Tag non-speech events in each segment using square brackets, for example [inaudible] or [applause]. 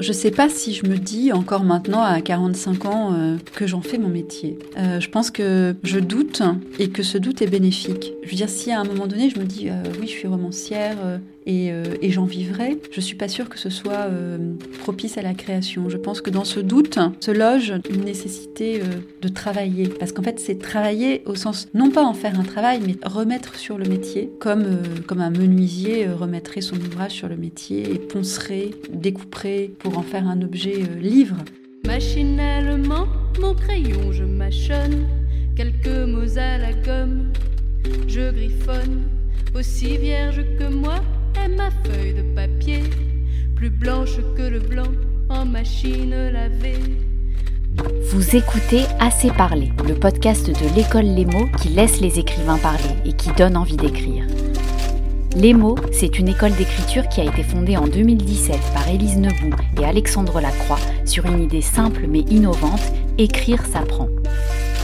Je sais pas si je me dis encore maintenant à 45 ans euh, que j'en fais mon métier. Euh, je pense que je doute et que ce doute est bénéfique. Je veux dire, si à un moment donné je me dis euh, oui, je suis romancière et, et j'en vivrai, je suis pas sûre que ce soit propice à la création. Je pense que dans ce doute se loge une nécessité de travailler. Parce qu'en fait, c'est travailler au sens, non pas en faire un travail, mais remettre sur le métier, comme, comme un menuisier remettrait son ouvrage sur le métier et poncerait, découperait pour en faire un objet euh, livre. Machinalement, mon crayon, je mâchonne quelques mots à la gomme. Je griffonne, aussi vierge que moi ma feuille de papier, plus blanche que le blanc en machine lavée. Vous écoutez Assez parler, le podcast de l'école Les mots qui laisse les écrivains parler et qui donne envie d'écrire. Les mots, c'est une école d'écriture qui a été fondée en 2017 par Élise Nebout et Alexandre Lacroix sur une idée simple mais innovante, écrire s'apprend.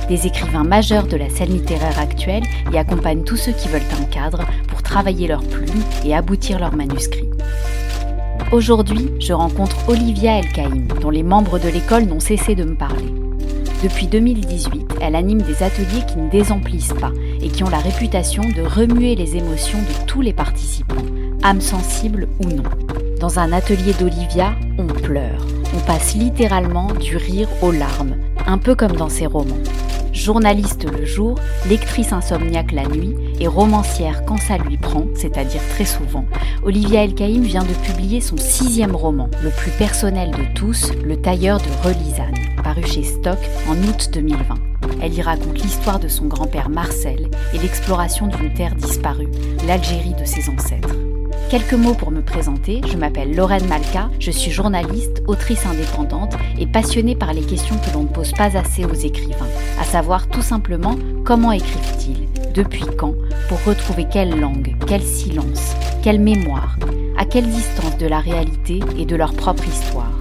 Des écrivains majeurs de la scène littéraire actuelle y accompagnent tous ceux qui veulent un cadre pour travailler leurs plumes et aboutir leurs manuscrits. Aujourd'hui, je rencontre Olivia Elkaïm, dont les membres de l'école n'ont cessé de me parler. Depuis 2018, elle anime des ateliers qui ne désemplissent pas et qui ont la réputation de remuer les émotions de tous les participants, âmes sensibles ou non. Dans un atelier d'Olivia, on pleure. On passe littéralement du rire aux larmes, un peu comme dans ses romans. Journaliste le jour, lectrice insomniaque la nuit et romancière quand ça lui prend, c'est-à-dire très souvent, Olivia Elkaïm vient de publier son sixième roman, le plus personnel de tous, Le tailleur de Relisane paru chez Stock en août 2020. Elle y raconte l'histoire de son grand-père Marcel et l'exploration d'une terre disparue, l'Algérie de ses ancêtres. Quelques mots pour me présenter, je m'appelle Lorraine Malka, je suis journaliste, autrice indépendante et passionnée par les questions que l'on ne pose pas assez aux écrivains, à savoir tout simplement comment écrivent-ils, depuis quand, pour retrouver quelle langue, quel silence, quelle mémoire, à quelle distance de la réalité et de leur propre histoire.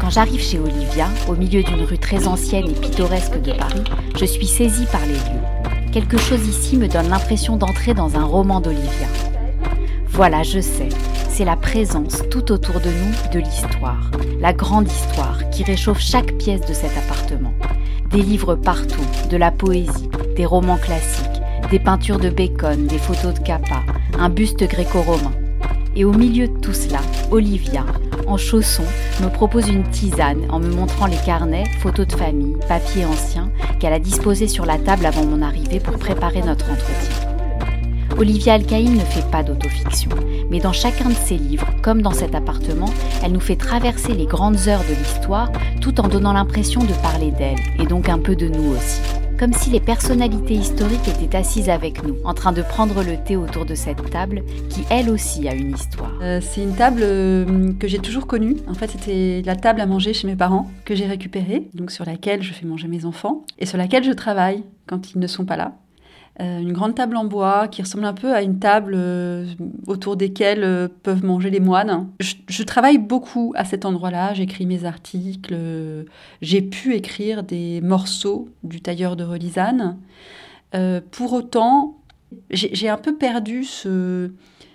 Quand j'arrive chez Olivia, au milieu d'une rue très ancienne et pittoresque de Paris, je suis saisie par les lieux. Quelque chose ici me donne l'impression d'entrer dans un roman d'Olivia. Voilà, je sais, c'est la présence tout autour de nous de l'histoire, la grande histoire qui réchauffe chaque pièce de cet appartement. Des livres partout, de la poésie, des romans classiques, des peintures de Bacon, des photos de Capa, un buste gréco-romain. Et au milieu de tout cela, Olivia, en chaussons, me propose une tisane en me montrant les carnets, photos de famille, papiers anciens qu'elle a disposés sur la table avant mon arrivée pour préparer notre entretien. Olivia Alcaïm ne fait pas d'autofiction, mais dans chacun de ses livres, comme dans cet appartement, elle nous fait traverser les grandes heures de l'histoire tout en donnant l'impression de parler d'elle, et donc un peu de nous aussi comme si les personnalités historiques étaient assises avec nous, en train de prendre le thé autour de cette table qui, elle aussi, a une histoire. Euh, c'est une table euh, que j'ai toujours connue. En fait, c'était la table à manger chez mes parents que j'ai récupérée, donc sur laquelle je fais manger mes enfants et sur laquelle je travaille quand ils ne sont pas là. Euh, une grande table en bois qui ressemble un peu à une table euh, autour desquelles euh, peuvent manger les moines. Je, travaille beaucoup à cet endroit-là, j'écris mes articles, j'ai pu écrire des morceaux du tailleur de Relisane. pour autant, j'ai un peu perdu ce,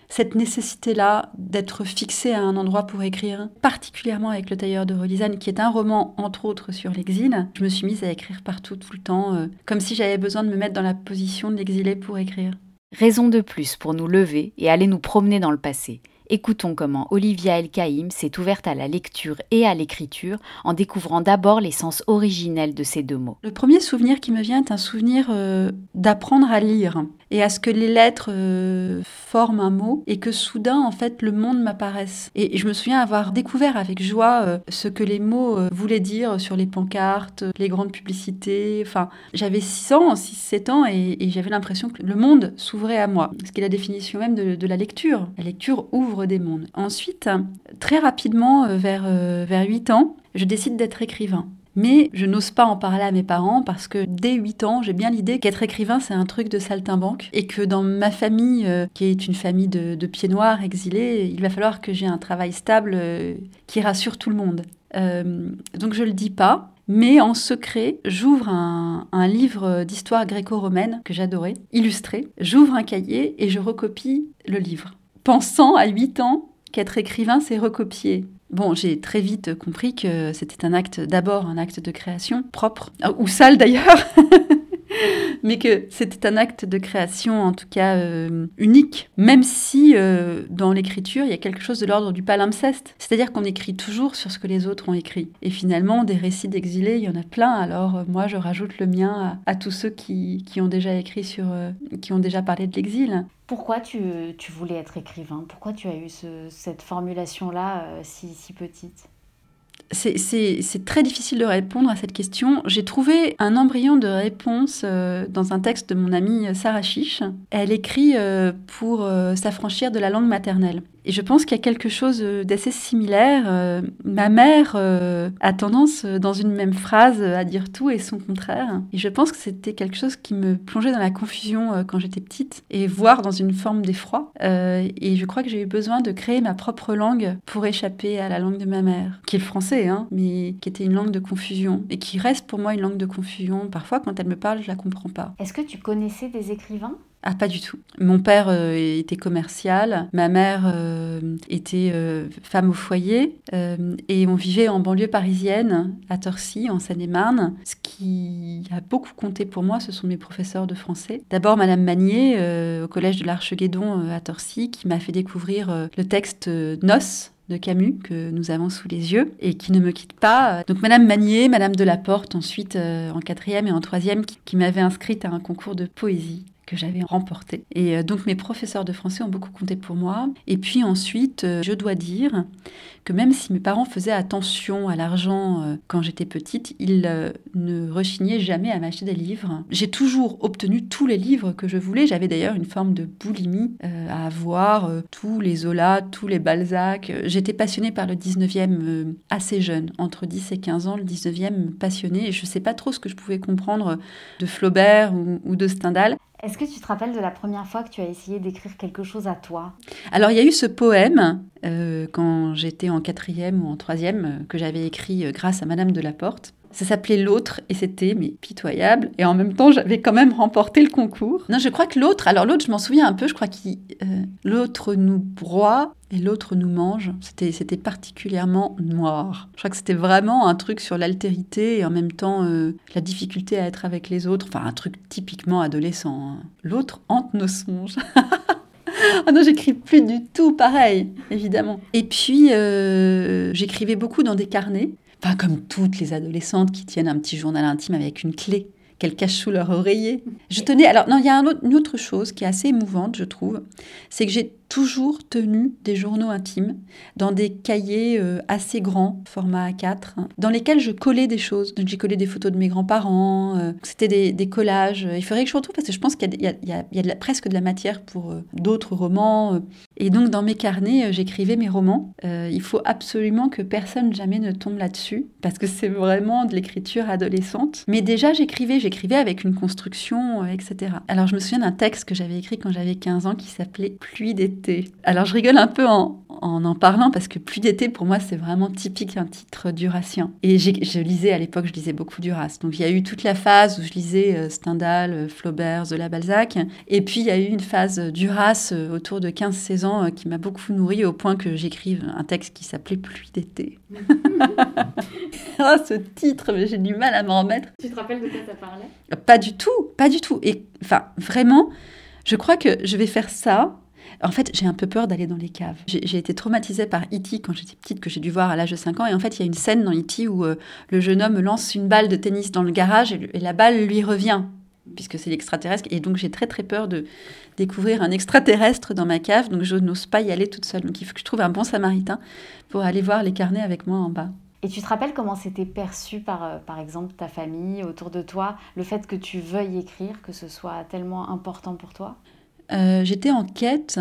cette nécessité-là d'être fixé à un endroit pour écrire, particulièrement avec Le Tailleur de Relisane, qui est un roman, entre autres, sur l'exil, je me suis mise à écrire partout, tout le temps, euh, comme si j'avais besoin de me mettre dans la position de l'exilé pour écrire. Raison de plus pour nous lever et aller nous promener dans le passé. Écoutons comment Olivia El-Kaïm s'est ouverte à la lecture et à l'écriture en découvrant d'abord les sens originels de ces deux mots. Le premier souvenir qui me vient est un souvenir euh, d'apprendre à lire et à ce que les lettres euh, forment un mot et que soudain, en fait, le monde m'apparaisse. Et, je me souviens avoir découvert avec joie euh, ce que les mots voulaient dire sur les pancartes, les grandes publicités. Enfin, j'avais 6 ans, 6-7 ans et, j'avais l'impression que le monde s'ouvrait à moi. Ce qui est la définition même de, de, la lecture. La lecture ouvre des mondes. Ensuite, très rapidement, vers, vers 8 ans, je décide d'être écrivain. Mais je n'ose pas en parler à mes parents parce que dès 8 ans, j'ai bien l'idée qu'être écrivain, c'est un truc de saltimbanque et que dans ma famille, euh, qui est une famille de, pieds noirs exilés, il va falloir que j'ai un travail stable euh, qui rassure tout le monde. Euh, donc je le dis pas, mais en secret, j'ouvre un, un livre d'histoire gréco-romaine que j'adorais, illustré. J'ouvre un cahier et je recopie le livre pensant à 8 ans qu'être écrivain, c'est recopier. Bon, j'ai très vite compris que c'était un acte, d'abord un acte de création propre, ou sale d'ailleurs, [laughs] [laughs] mais que c'était un acte de création, en tout cas euh, unique, même si euh, dans l'écriture, il y a quelque chose de l'ordre du palimpseste. C'est-à-dire qu'on écrit toujours sur ce que les autres ont écrit. Et finalement, des récits d'exilés, il y en a plein. Alors euh, moi, je rajoute le mien à, tous ceux qui, ont déjà écrit sur, qui ont déjà parlé de l'exil. Pourquoi tu, voulais être écrivain? Pourquoi tu as eu cette formulation-là si, si petite? C'est très difficile de répondre à cette question. J'ai trouvé un embryon de réponse euh, dans un texte de mon amie Sarah Chiche. Elle écrit euh, pour euh, s'affranchir de la langue maternelle. Et je pense qu'il y a quelque chose euh, d'assez similaire. Euh, ma mère euh, a tendance, dans une même phrase, à dire tout et son contraire. Et je pense que c'était quelque chose qui me plongeait dans la confusion quand j'étais petite, et voire dans une forme d'effroi. et je crois que j'ai eu besoin de créer ma propre langue pour échapper à la langue de ma mère, qui est le français, hein, mais qui était une langue de confusion, et qui reste pour moi une langue de confusion. Parfois, quand elle me parle, je la comprends pas. Est-ce que tu connaissais des écrivains? Ah, pas du tout. Mon père euh, était commercial, ma mère euh, était euh, femme au foyer, et on vivait en banlieue parisienne, à Torcy, en Seine-et-Marne. Ce qui a beaucoup compté pour moi, ce sont mes professeurs de français. D'abord, Madame Magnier, au collège de l'Arche-Guédon à Torcy, qui m'a fait découvrir le texte Noces de Camus que nous avons sous les yeux et qui ne me quitte pas. Donc Madame Magnier, Madame de la Porte ensuite en quatrième et en troisième qui, qui m'avait inscrite à un concours de poésie que j'avais remporté. Et euh, donc mes professeurs de français ont beaucoup compté pour moi. Et puis ensuite, euh, je dois dire que même si mes parents faisaient attention à l'argent euh, quand j'étais petite, ils ne rechignaient jamais à m'acheter des livres. J'ai toujours obtenu tous les livres que je voulais. J'avais d'ailleurs une forme de boulimie à avoir tous les Zola, tous les Balzac. J'étais passionnée par le 19e assez jeune, entre 10 et 15 ans, le 19e passionné. Et je ne sais pas trop ce que je pouvais comprendre de Flaubert ou de Stendhal. Est-ce que tu te rappelles de la première fois que tu as essayé d'écrire quelque chose à toi? Alors, il y a eu ce poème euh, quand j'étais en quatrième ou en troisième euh, que j'avais écrit euh, grâce à Madame de la Porte. Ça s'appelait L'autre et c'était mais pitoyable. Et en même temps, j'avais quand même remporté le concours. Non, je crois que l'autre, alors l'autre, je m'en souviens un peu, je crois que l'autre nous broie et l'autre nous mange. C'était, particulièrement noir. Je crois que c'était vraiment un truc sur l'altérité et en même temps euh, la difficulté à être avec les autres. Enfin, un truc typiquement adolescent. Hein. L'autre hante nos songes. [laughs] Ah non, j'écris plus du tout pareil, évidemment. Et puis, euh, j'écrivais beaucoup dans des carnets. Pas comme toutes les adolescentes qui tiennent un petit journal intime avec une clé qu'elles cachent sous leur oreiller. Je tenais. Alors, non, il y a une autre chose qui est assez émouvante, je trouve. C'est que j'ai toujours tenu des journaux intimes dans des cahiers euh, assez grands, format A4, hein, dans lesquels je collais des choses. Donc j'ai collé des photos de mes grands-parents, euh, c'était des, collages. Il faudrait que je retrouve parce que je pense qu'il y a, presque de la matière pour euh, d'autres romans. Et donc dans mes carnets, j'écrivais mes romans. il faut absolument que personne jamais ne tombe là-dessus parce que c'est vraiment de l'écriture adolescente. Mais déjà j'écrivais, j'écrivais avec une construction, etc. Alors je me souviens d'un texte que j'avais écrit quand j'avais 15 ans qui s'appelait Pluie d'été alors je rigole un peu en, en parlant parce que Pluie d'été, pour moi, c'est vraiment typique un titre durassien. Et je lisais à l'époque, je lisais beaucoup Duras. Donc il y a eu toute la phase où je lisais euh, Stendhal, euh, Flaubert, Zola, Balzac. Et puis il y a eu une phase Duras euh, autour de 15-16 ans qui m'a beaucoup nourrie au point que j'écrive un texte qui s'appelait Pluie d'été. ah, [laughs] ce titre, mais j'ai du mal à m'en remettre. Tu te rappelles de quoi ça parlait? Pas du tout, pas du tout. Et enfin, vraiment, je crois que je vais faire ça en fait, j'ai un peu peur d'aller dans les caves. J'ai été traumatisée par E.T. quand j'étais petite, que j'ai dû voir à l'âge de 5 ans. Et en fait, il y a une scène dans E.T. où euh, le jeune homme lance une balle de tennis dans le garage et, la balle lui revient, puisque c'est l'extraterrestre. Et donc, j'ai très très peur de découvrir un extraterrestre dans ma cave. Donc, je n'ose pas y aller toute seule. Donc, il faut que je trouve un bon samaritain pour aller voir les carnets avec moi en bas. Et tu te rappelles comment c'était perçu par, euh, par exemple, ta famille, autour de toi, le fait que tu veuilles écrire, que ce soit tellement important pour toi? Euh, j'étais en quête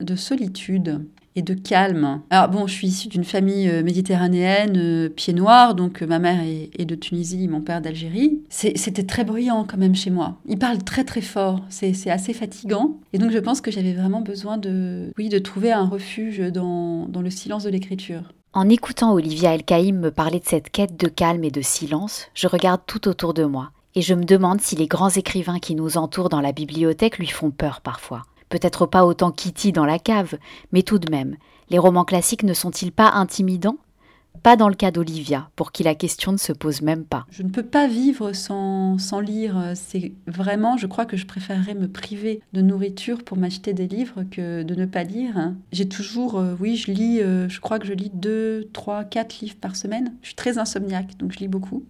de solitude et de calme. Alors bon, je suis issue d'une famille euh, méditerranéenne, euh, pied noir, donc ma mère est, de Tunisie, mon père d'Algérie. C'était très bruyant quand même chez moi. Ils parlent très très fort, c'est assez fatigant. Et donc je pense que j'avais vraiment besoin de, oui, de trouver un refuge dans, dans le silence de l'écriture. En écoutant Olivia Elkaïm me parler de cette quête de calme et de silence, je regarde tout autour de moi et je me demande si les grands écrivains qui nous entourent dans la bibliothèque lui font peur parfois. Peut-être pas autant Kitty dans la cave, mais tout de même, les romans classiques ne sont-ils pas intimidants? Pas dans le cas d'Olivia, pour qui la question ne se pose même pas. Je ne peux pas vivre sans, lire. C'est vraiment, je crois que je préférerais me priver de nourriture pour m'acheter des livres que de ne pas lire. J'ai toujours, euh, oui, je lis, euh, je crois que je lis deux, trois, quatre livres par semaine. Je suis très insomniaque, donc je lis beaucoup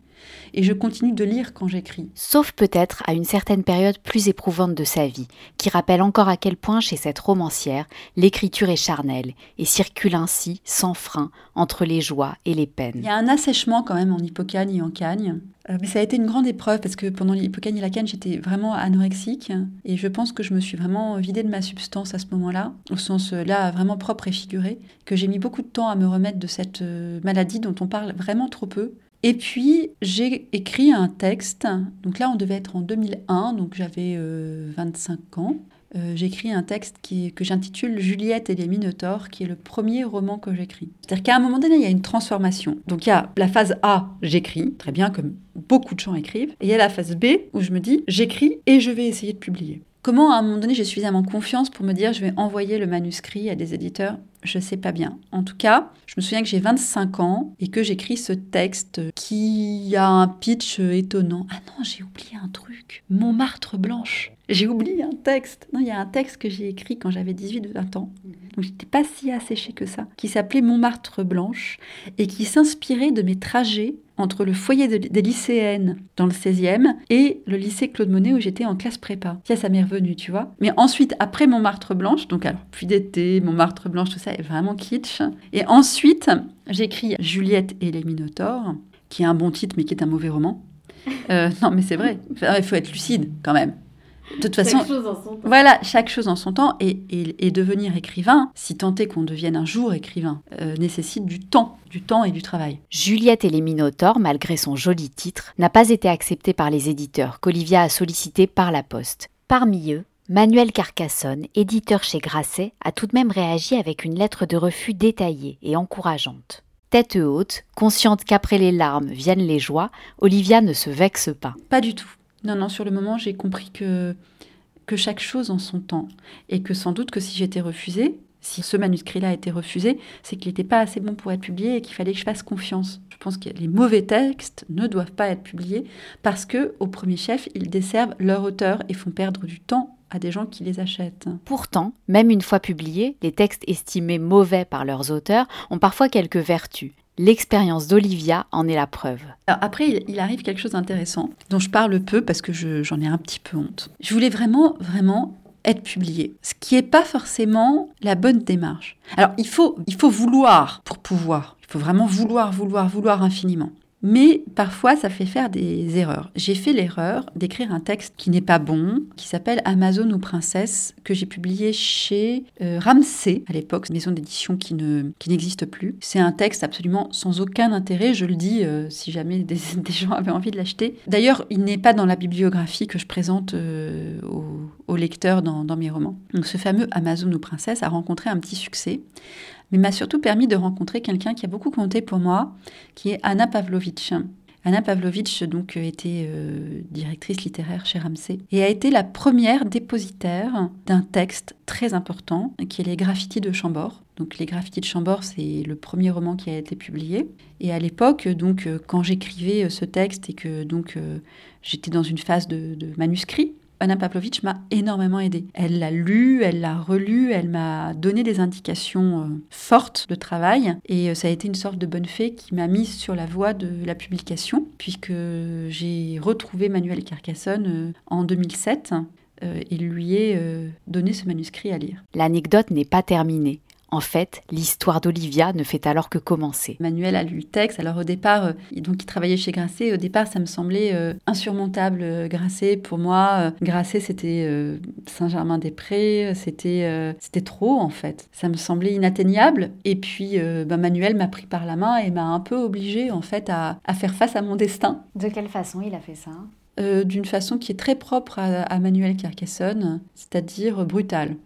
et je continue de lire quand j'écris. Sauf peut-être à une certaine période plus éprouvante de sa vie, qui rappelle encore à quel point chez cette romancière, l'écriture est charnelle et circule ainsi, sans frein, entre les joies et les peines. Il y a un assèchement quand même en hypocagne et en cagne. Euh, mais ça a été une grande épreuve parce que pendant l'hypocagne et la canne, j'étais vraiment anorexique et je pense que je me suis vraiment vidée de ma substance à ce moment-là, au sens euh, là vraiment propre et figuré, que j'ai mis beaucoup de temps à me remettre de cette euh, maladie dont on parle vraiment trop peu et puis, j'ai écrit un texte. Donc là, on devait être en 2001, donc j'avais 25 euh, ans. Euh, j'ai écrit un texte que j'intitule Juliette et les Minotaures, qui est le premier roman que j'écris. C'est-à-dire qu'à un moment donné, il y a une transformation. Donc il y a la phase A, j'écris, très bien, comme beaucoup de gens écrivent. Et il y a la phase B, où je me dis, j'écris et je vais essayer de publier. Comment à un moment donné j'ai suffisamment confiance pour me dire je vais envoyer le manuscrit à des éditeurs Je sais pas bien. En tout cas, je me souviens que j'ai 25 ans et que j'écris ce texte qui a un pitch étonnant. Ah non, j'ai oublié un truc. Montmartre blanche. J'ai oublié un texte. Non, il y a un texte que j'ai écrit quand j'avais 18-20 ans. Donc j'étais pas si asséchée que ça. Qui s'appelait Montmartre blanche et qui s'inspirait de mes trajets entre le foyer des lycéennes dans le 16e et le lycée Claude Monet où j'étais en classe prépa. Ça, ça m'est revenu, tu vois. Mais ensuite, après Montmartre Blanche, donc alors, puis d'été, Montmartre Blanche, tout ça est vraiment kitsch. Et ensuite, j'écris Juliette et les Minotaures, qui est un bon titre, mais qui est un mauvais roman. Euh, non, mais c'est vrai. il faut être lucide quand même. De toute façon, voilà, chaque chose en son temps. Et, devenir écrivain, si tant est qu'on devienne un jour écrivain, euh, nécessite du temps, du temps et du travail. Juliette et les Minotaures, malgré son joli titre, n'a pas été acceptée par les éditeurs qu'Olivia a sollicité par la poste. Parmi eux, Manuel Carcassonne, éditeur chez Grasset, a tout de même réagi avec une lettre de refus détaillée et encourageante. Tête haute, consciente qu'après les larmes viennent les joies, Olivia ne se vexe pas. Pas du tout. Non, non, sur le moment, j'ai compris que, que chaque chose en son temps. Et que sans doute que si j'étais refusée, si ce manuscrit-là a été refusé, c'est qu'il n'était pas assez bon pour être publié et qu'il fallait que je fasse confiance. Je pense que les mauvais textes ne doivent pas être publiés parce que, au premier chef, ils desservent leur auteur et font perdre du temps à des gens qui les achètent. Pourtant, même une fois publiés, les textes estimés mauvais par leurs auteurs ont parfois quelques vertus. L'expérience d'Olivia en est la preuve. après, il, arrive quelque chose d'intéressant, dont je parle peu parce que j'en ai un petit peu honte. Je voulais vraiment, vraiment être publié, ce qui n'est pas forcément la bonne démarche. Alors, il faut, il faut vouloir pour pouvoir. Il faut vraiment vouloir, vouloir, vouloir infiniment. Mais parfois, ça fait faire des erreurs. J'ai fait l'erreur d'écrire un texte qui n'est pas bon, qui s'appelle Amazon ou Princesse, que j'ai publié chez euh, Ramsey à l'époque, maison d'édition qui ne qui n'existe plus. C'est un texte absolument sans aucun intérêt, je le dis euh, si jamais [laughs] des, gens avaient envie de l'acheter. D'ailleurs, il n'est pas dans la bibliographie que je présente euh, aux, lecteurs dans, dans mes romans. Donc ce fameux Amazon ou Princesse a rencontré un petit succès mais m'a surtout permis de rencontrer quelqu'un qui a beaucoup compté pour moi, qui est Anna Pavlovitch. Anna Pavlovitch donc euh, était euh, directrice littéraire chez Ramsey et a été la première dépositaire d'un texte très important qui est les graffitis de Chambord. Donc les graffitis de Chambord, c'est le premier roman qui a été publié. Et à l'époque, donc euh, quand j'écrivais ce texte et que donc j'étais dans une phase de manuscrit, Anna Pavlovitch m'a énormément aidée. Elle l'a lu, elle l'a relu, elle m'a donné des indications euh, fortes de travail et euh, ça a été une sorte de bonne fée qui m'a mise sur la voie de la publication puisque j'ai retrouvé Manuel Carcassonne euh, en 2007 et lui ai donné ce manuscrit à lire. L'anecdote n'est pas terminée. En fait, l'histoire d'Olivia ne fait alors que commencer. Manuel a lu le texte. Alors au départ, euh, donc il travaillait chez Grasset. Au départ, ça me semblait euh, insurmontable. Euh, Grasset, pour moi, Grasset, c'était Saint-Germain-des-Prés. C'était c'était trop en fait. Ça me semblait inatteignable. Et puis, ben, Manuel m'a pris par la main et m'a un peu obligé en fait à, faire face à mon destin. De quelle façon il a fait ça? D'une façon qui est très propre à, à Manuel Carcassonne, c'est-à-dire brutale.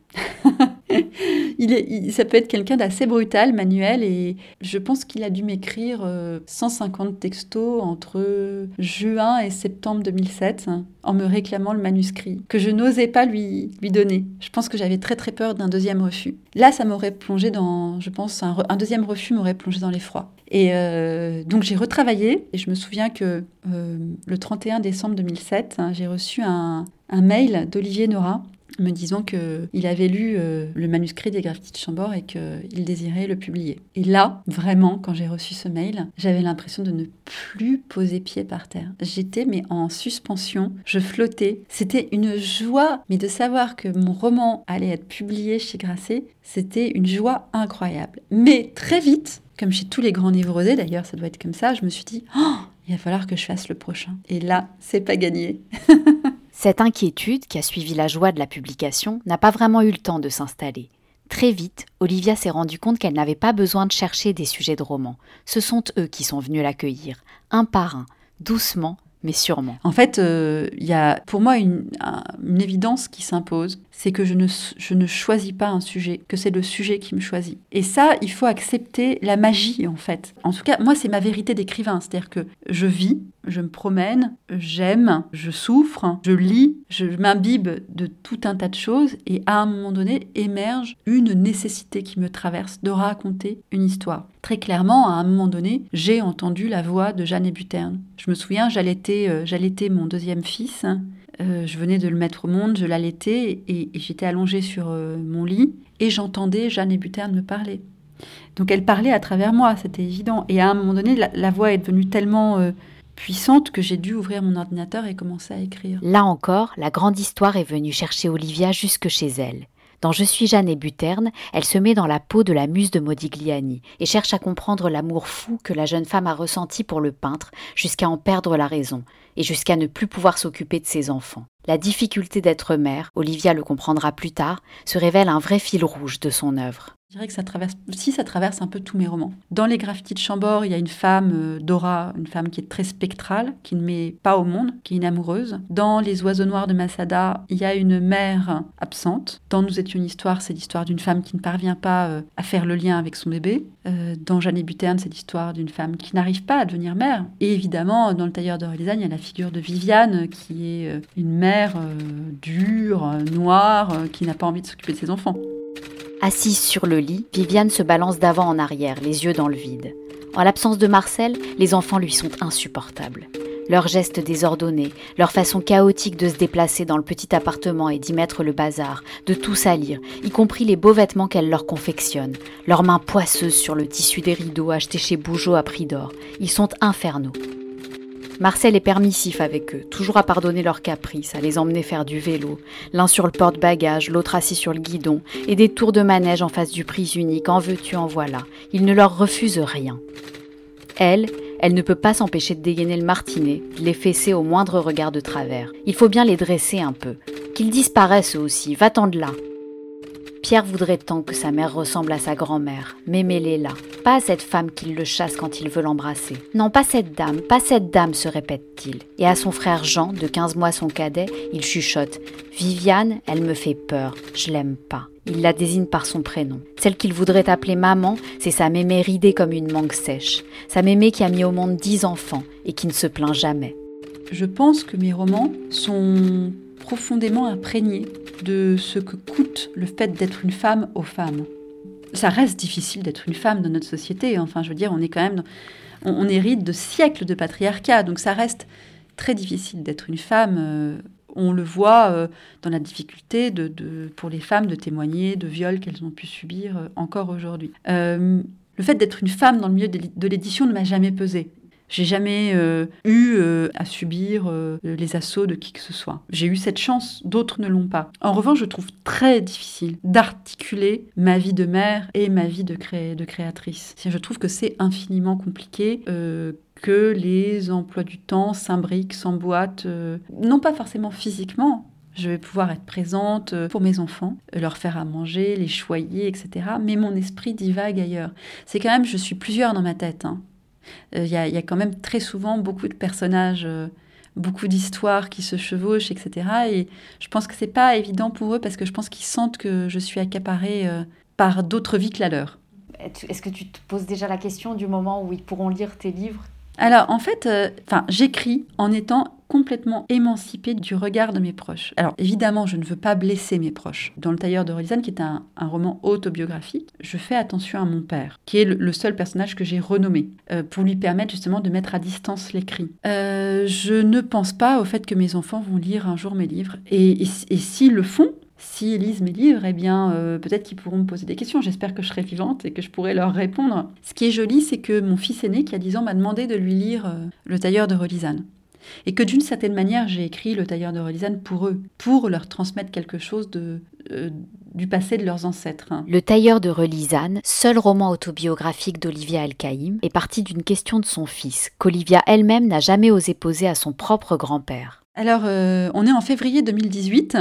[laughs] il, est, ça peut être quelqu'un d'assez brutal, Manuel, et je pense qu'il a dû m'écrire 150 euh, textos entre juin et septembre 2007 hein, en me réclamant le manuscrit, que je n'osais pas lui, lui donner. Je pense que j'avais très très peur d'un deuxième refus. Là, ça m'aurait plongé dans, je pense, un, un deuxième refus m'aurait plongé dans l'effroi. Et euh, donc j'ai retravaillé et je me souviens que euh, le 31 décembre 2007, hein, j'ai reçu un, un mail d'Olivier Nora me disant qu'il avait lu euh, le manuscrit des graffitis de Chambord et qu'il désirait le publier. Et là, vraiment, quand j'ai reçu ce mail, j'avais l'impression de ne plus poser pied par terre. J'étais mais en suspension, je flottais. C'était une joie, mais de savoir que mon roman allait être publié chez Grasset, c'était une joie incroyable. Mais très vite, comme chez tous les grands névrosés d'ailleurs, ça doit être comme ça, je me suis dit, oh, il va falloir que je fasse le prochain. Et là, c'est pas gagné. [laughs] Cette inquiétude, qui a suivi la joie de la publication, n'a pas vraiment eu le temps de s'installer. Très vite, Olivia s'est rendue compte qu'elle n'avait pas besoin de chercher des sujets de romans. Ce sont eux qui sont venus l'accueillir, un par un, doucement, mais sûrement. En fait, euh, il y a pour moi une évidence qui s'impose, c'est que je ne, je ne choisis pas un sujet, que c'est le sujet qui me choisit. Et ça, il faut accepter la magie, en fait. En tout cas, moi, c'est ma vérité d'écrivain, c'est-à-dire que je vis, je me promène, j'aime, je souffre, je lis, je m'imbibe de tout un tas de choses, et à un moment donné, émerge une nécessité qui me traverse de raconter une histoire. Très clairement, à un moment donné, j'ai entendu la voix de Jeanne Buterne. Je me souviens, j'allaitais, euh, j'allaitais mon deuxième fils, euh, je venais de le mettre au monde, je l'allaitais et, j'étais allongée sur euh, mon lit et j'entendais Jeanne Buterne me parler. Donc elle parlait à travers moi, c'était évident. Et à un moment donné, la, voix est devenue tellement euh, puissante que j'ai dû ouvrir mon ordinateur et commencer à écrire. Là encore, la grande histoire est venue chercher Olivia jusque chez elle. Dans Je suis Jeanne et Buterne, elle se met dans la peau de la muse de Modigliani et cherche à comprendre l'amour fou que la jeune femme a ressenti pour le peintre jusqu'à en perdre la raison et jusqu'à ne plus pouvoir s'occuper de ses enfants. La difficulté d'être mère, Olivia le comprendra plus tard, se révèle un vrai fil rouge de son œuvre. Je dirais que ça traverse, si ça traverse un peu tous mes romans. Dans les graffitis de Chambord, il y a une femme, euh, Dora, une femme qui est très spectrale, qui ne met pas au monde, qui est une amoureuse. Dans Les oiseaux noirs de Masada, il y a une mère absente. Dans Nous étions une histoire, c'est l'histoire d'une femme qui ne parvient pas euh, à faire le lien avec son bébé. Euh, dans Jeanne Buterne, c'est l'histoire d'une femme qui n'arrive pas à devenir mère. Et évidemment, dans Le tailleur de il y a la figure de Viviane, qui est une mère dure, noire, qui n'a pas envie de s'occuper de ses enfants. Assise sur le lit, Viviane se balance d'avant en arrière, les yeux dans le vide. En l'absence de Marcel, les enfants lui sont insupportables. Leurs gestes désordonnés, leur façon chaotique de se déplacer dans le petit appartement et d'y mettre le bazar, de tout salir, y compris les beaux vêtements qu'elle leur confectionne, leurs mains poisseuses sur le tissu des rideaux achetés chez Bougeot à prix d'or, ils sont infernaux. Marcel est permissif avec eux, toujours à pardonner leurs caprices, à les emmener faire du vélo, l'un sur le porte-bagages, l'autre assis sur le guidon, et des tours de manège en face du prise unique, en veux-tu, en voilà. Il ne leur refuse rien. Elle, elle ne peut pas s'empêcher de dégainer le martinet, les fesser au moindre regard de travers. Il faut bien les dresser un peu. Qu'ils disparaissent eux aussi, va-t'en de là. Pierre voudrait tant que sa mère ressemble à sa grand-mère, mais mêlée là. Pas cette femme qu'il le chasse quand il veut l'embrasser. Non, pas cette dame, pas cette dame, se répète-t-il. Et à son frère Jean, de 15 mois son cadet, il chuchote. Viviane, elle me fait peur, je l'aime pas. Il la désigne par son prénom. Celle qu'il voudrait appeler maman, c'est sa mémé ridée comme une mangue sèche. Sa mémé qui a mis au monde dix enfants et qui ne se plaint jamais. Je pense que mes romans sont profondément imprégnés de ce que coûte le fait d'être une femme aux femmes. Ça reste difficile d'être une femme dans notre société. Enfin, je veux dire, on est quand même, on, hérite de siècles de patriarcat, donc ça reste très difficile d'être une femme. Euh, on le voit euh, dans la difficulté de, pour les femmes de témoigner de viols qu'elles ont pu subir euh, encore aujourd'hui. le fait d'être une femme dans le milieu de l'édition ne m'a jamais pesé. J'ai jamais euh, eu euh, à subir euh, les assauts de qui que ce soit. J'ai eu cette chance, d'autres ne l'ont pas. En revanche, je trouve très difficile d'articuler ma vie de mère et ma vie de, créatrice. Je trouve que c'est infiniment compliqué que les emplois du temps s'imbriquent, s'emboîtent, non pas forcément physiquement, je vais pouvoir être présente pour mes enfants, leur faire à manger, les choyer, etc. Mais mon esprit divague ailleurs. C'est quand même, je suis plusieurs dans ma tête. Hein. Euh, il y, a, quand même très souvent beaucoup de personnages, euh, beaucoup d'histoires qui se chevauchent, etc. Et je pense que c'est pas évident pour eux parce que je pense qu'ils sentent que je suis accaparée euh, par d'autres vies que la leur. Est-ce que tu te poses déjà la question du moment où ils pourront lire tes livres? Alors en fait, euh, j'écris en étant complètement émancipée du regard de mes proches. Alors évidemment, je ne veux pas blesser mes proches. Dans Le Tailleur de Rolisane, qui est un, roman autobiographique, je fais attention à mon père, qui est le, seul personnage que j'ai renommé, euh, pour lui permettre justement de mettre à distance l'écrit. Euh, je ne pense pas au fait que mes enfants vont lire un jour mes livres. Et, et s'ils le font, s'ils lisent mes livres, eh bien, euh, peut-être qu'ils pourront me poser des questions. J'espère que je serai vivante et que je pourrai leur répondre. Ce qui est joli, c'est que mon fils aîné, qui a 10 ans, m'a demandé de lui lire euh, Le tailleur de Relisane. Et que d'une certaine manière, j'ai écrit Le tailleur de Relisane pour eux, pour leur transmettre quelque chose de, euh, du passé de leurs ancêtres. Le tailleur de Relisane, seul roman autobiographique d'Olivia El-Kaïm, est parti d'une question de son fils, qu'Olivia elle-même n'a jamais osé poser à son propre grand-père. Alors, on est en février 2018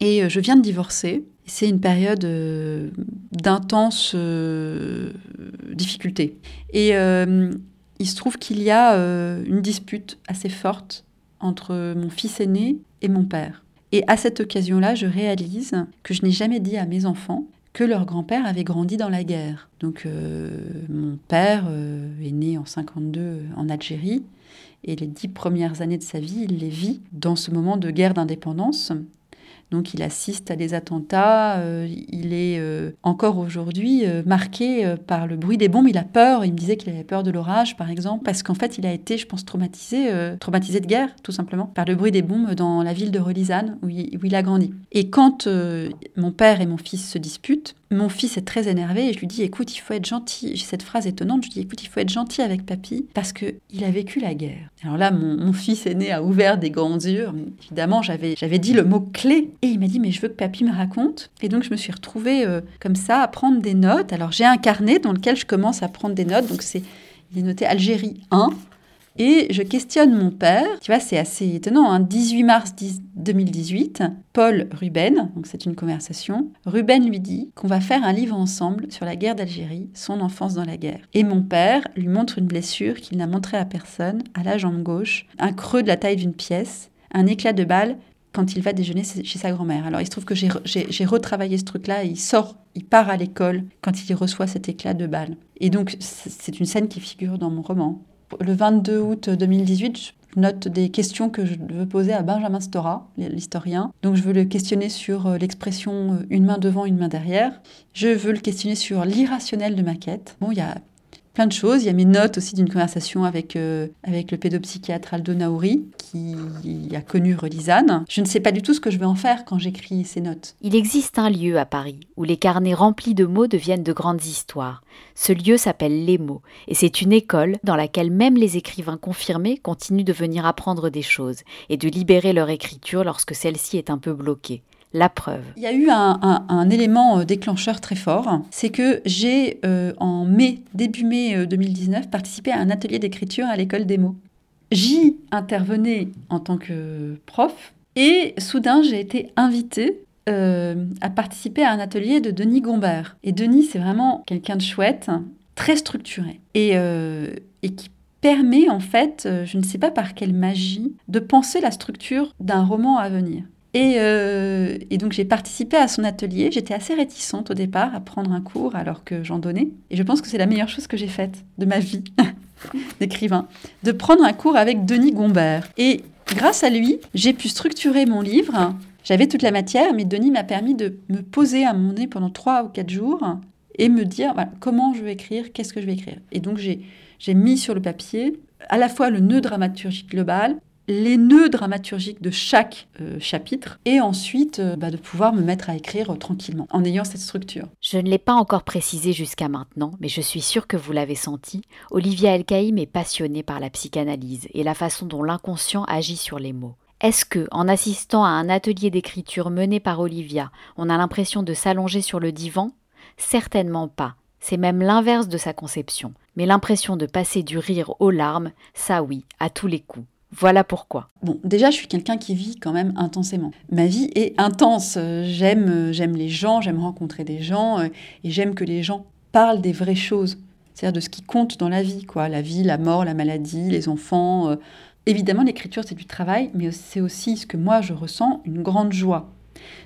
et euh, je viens de divorcer. C'est une période euh, d'intense euh, difficulté. Et il se trouve qu'il y a une dispute assez forte entre mon fils aîné et mon père. Et à cette occasion-là, je réalise que je n'ai jamais dit à mes enfants que leur grand-père avait grandi dans la guerre. Donc mon père est né en 52 en Algérie et les dix premières années de sa vie, il les vit dans ce moment de guerre d'indépendance donc il assiste à des attentats, euh, il est euh, encore aujourd'hui euh, marqué par le bruit des bombes, il a peur, il me disait qu'il avait peur de l'orage par exemple, parce qu'en fait il a été, je pense, traumatisé, traumatisé de guerre tout simplement, par le bruit des bombes dans la ville de Relisane où il a grandi. Et quand mon père et mon fils se disputent, mon fils est très énervé et je lui dis écoute, il faut être gentil. J'ai cette phrase étonnante, je lui dis écoute, il faut être gentil avec papy parce que il a vécu la guerre. Alors là, mon, fils aîné a ouvert des grands yeux. Évidemment, j'avais j'avais dit le mot clé et il m'a dit mais je veux que papy me raconte. Et donc je me suis retrouvée euh, comme ça à prendre des notes. Alors j'ai un carnet dans lequel je commence à prendre des notes. Donc c'est il est noté Algérie 1, et je questionne mon père, tu vois, c'est assez étonnant, 18 hein. mars 2018, Paul Ruben, donc c'est une conversation, Ruben lui dit qu'on va faire un livre ensemble sur la guerre d'Algérie, son enfance dans la guerre. Et mon père lui montre une blessure qu'il n'a montrée à personne, à la jambe gauche, un creux de la taille d'une pièce, un éclat de balle quand il va déjeuner chez sa grand-mère. Alors il se trouve que j'ai retravaillé ce truc-là, il sort, il part à l'école quand il reçoit cet éclat de balle. Et donc c'est une scène qui figure dans mon roman. Le 22 août 2018, je note des questions que je veux poser à Benjamin Stora, l'historien. Donc je veux le questionner sur euh, l'expression euh, une main devant, une main derrière. Je veux le questionner sur l'irrationnel de ma quête. Bon, il y a plein de choses. Il y a mes notes aussi d'une conversation avec, euh, avec le pédopsychiatre Aldo Naouri, qui a connu Relisane. Je ne sais pas du tout ce que je vais en faire quand j'écris ces notes. Il existe un lieu à Paris où les carnets remplis de mots deviennent de grandes histoires. Ce lieu s'appelle Les mots, et c'est une école dans laquelle même les écrivains confirmés continuent de venir apprendre des choses et de libérer leur écriture lorsque celle-ci est un peu bloquée la preuve. Il y a eu un, élément euh, déclencheur très fort, c'est que j'ai euh, en mai, début mai 2019, euh, participé à un atelier d'écriture à l'école des mots. J'y intervenais en tant que prof et soudain j'ai été invitée à participer à un atelier de Denis Gombert. Et Denis, c'est vraiment quelqu'un de chouette, très structuré et, et qui permet en fait, je ne sais pas par quelle magie, de penser la structure d'un roman à venir. Euh, et, donc j'ai participé à son atelier. J'étais assez réticente au départ à prendre un cours alors que j'en donnais. Et je pense que c'est la meilleure chose que j'ai faite de ma vie [laughs] d'écrivain, de prendre un cours avec Denis Gombert. Et grâce à lui, j'ai pu structurer mon livre. J'avais toute la matière, mais Denis m'a permis de me poser à mon nez pendant trois ou quatre jours et me dire comment je vais écrire, qu'est-ce que je vais écrire. Et donc j'ai mis sur le papier à la fois le nœud dramaturgique global, les nœuds dramaturgiques de chaque euh, chapitre et ensuite euh, bah, de pouvoir me mettre à écrire euh, tranquillement en ayant cette structure. Je ne l'ai pas encore précisé jusqu'à maintenant, mais je suis sûre que vous l'avez senti, Olivia Elkaïm est passionnée par la psychanalyse et la façon dont l'inconscient agit sur les mots. Est-ce que, en assistant à un atelier d'écriture mené par Olivia, on a l'impression de s'allonger sur le divan? Certainement pas. C'est même l'inverse de sa conception. Mais l'impression de passer du rire aux larmes, ça oui, à tous les coups. Voilà pourquoi. Bon, déjà, je suis quelqu'un qui vit quand même intensément. Ma vie est intense. J'aime, j'aime les gens, j'aime rencontrer des gens, euh, et j'aime que les gens parlent des vraies choses, c'est-à-dire de ce qui compte dans la vie, quoi. La vie, la mort, la maladie, les enfants. Euh. Évidemment, l'écriture, c'est du travail, mais c'est aussi ce que moi je ressens, une grande joie.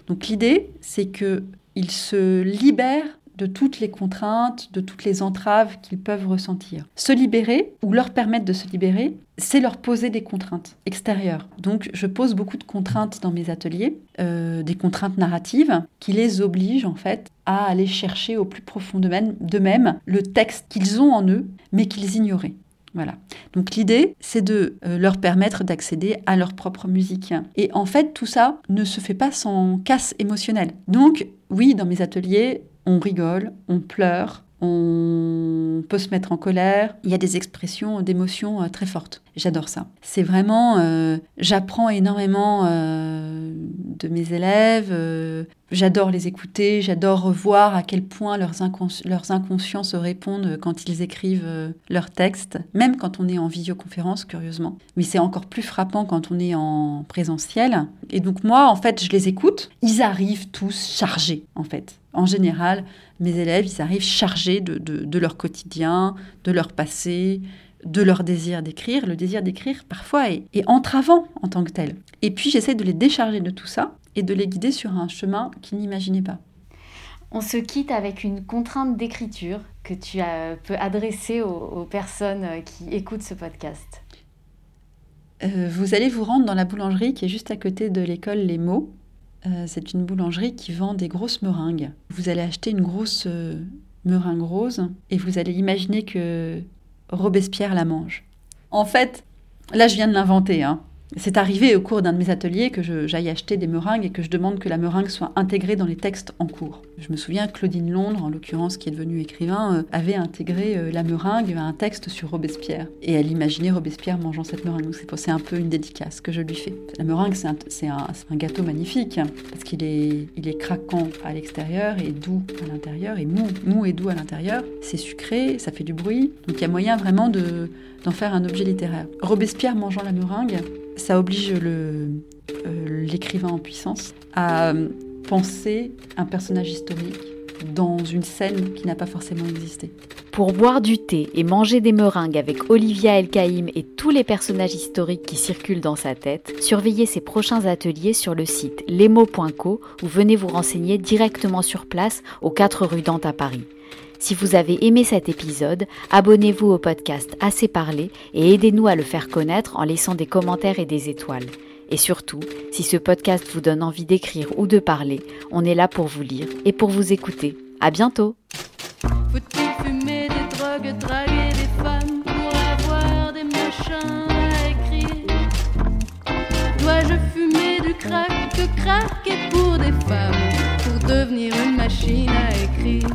Donc l'idée, c'est que il se libère de toutes les contraintes, de toutes les entraves qu'ils peuvent ressentir. Se libérer ou leur permettre de se libérer, c'est leur poser des contraintes extérieures. Donc je pose beaucoup de contraintes dans mes ateliers, euh, des contraintes narratives qui les obligent en fait à aller chercher au plus profond d'eux-mêmes le texte qu'ils ont en eux, mais qu'ils ignoraient. Voilà. Donc l'idée, c'est de euh, leur permettre d'accéder à leur propre musique. Et en fait, tout ça ne se fait pas sans casse émotionnelle. Donc oui, dans mes ateliers, on rigole, on pleure, on peut se mettre en colère. Il y a des expressions d'émotions euh, très fortes. J'adore ça. C'est vraiment, euh, j'apprends énormément euh, de mes élèves. j'adore les écouter. J'adore voir à quel point leurs, leurs inconscients se répondent quand ils écrivent leurs textes, même quand on est en visioconférence, curieusement. Mais c'est encore plus frappant quand on est en présentiel. Et donc moi, en fait, je les écoute. Ils arrivent tous chargés, en fait. En général, mes élèves, ils arrivent chargés de, leur quotidien, de leur passé, de leur désir d'écrire. Le désir d'écrire, parfois, est, est, entravant en tant que tel. Et puis, j'essaie de les décharger de tout ça et de les guider sur un chemin qu'ils n'imaginaient pas. On se quitte avec une contrainte d'écriture que tu peux adresser aux, personnes qui écoutent ce podcast. Euh, vous allez vous rendre dans la boulangerie qui est juste à côté de l'école Les Mots euh, c'est une boulangerie qui vend des grosses meringues. Vous allez acheter une grosse euh, meringue rose et vous allez imaginer que Robespierre la mange. En fait, là je viens de l'inventer, hein. C'est arrivé au cours d'un de mes ateliers que j'aille acheter des meringues et que je demande que la meringue soit intégrée dans les textes en cours. Je me souviens, Claudine Londres, en l'occurrence, qui est devenue écrivain, euh, avait intégré euh, la meringue à un texte sur Robespierre. Et elle imaginait Robespierre mangeant cette meringue. c'est un peu une dédicace que je lui fais. La meringue, c'est un, gâteau magnifique parce qu'il est, craquant à l'extérieur et doux à l'intérieur et mou, mou et doux à l'intérieur. C'est sucré, ça fait du bruit. Donc il y a moyen vraiment de d'en faire un objet littéraire. Robespierre mangeant la meringue, ça oblige euh, l'écrivain en puissance à euh, penser un personnage historique dans une scène qui n'a pas forcément existé. Pour boire du thé et manger des meringues avec Olivia Elkaïm et tous les personnages historiques qui circulent dans sa tête, surveillez ses prochains ateliers sur le site lemo.co ou venez vous renseigner directement sur place aux 4 rue Dante à Paris. Si vous avez aimé cet épisode, abonnez-vous au podcast Assez parlé et aidez-nous à le faire connaître en laissant des commentaires et des étoiles. Et surtout, si ce podcast vous donne envie d'écrire ou de parler, on est là pour vous lire et pour vous écouter. À bientôt! Dois-je fumer du crack que pour des femmes pour devenir une machine à écrire?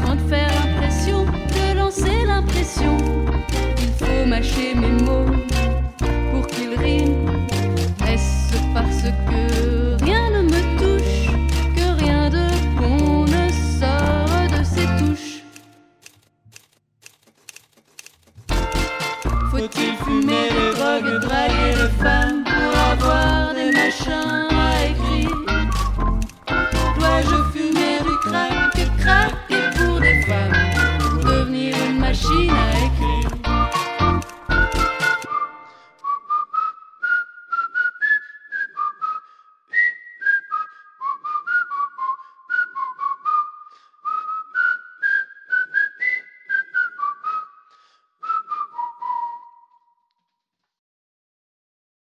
Faut-il fumer des drogues, draguer les femmes pour avoir des machins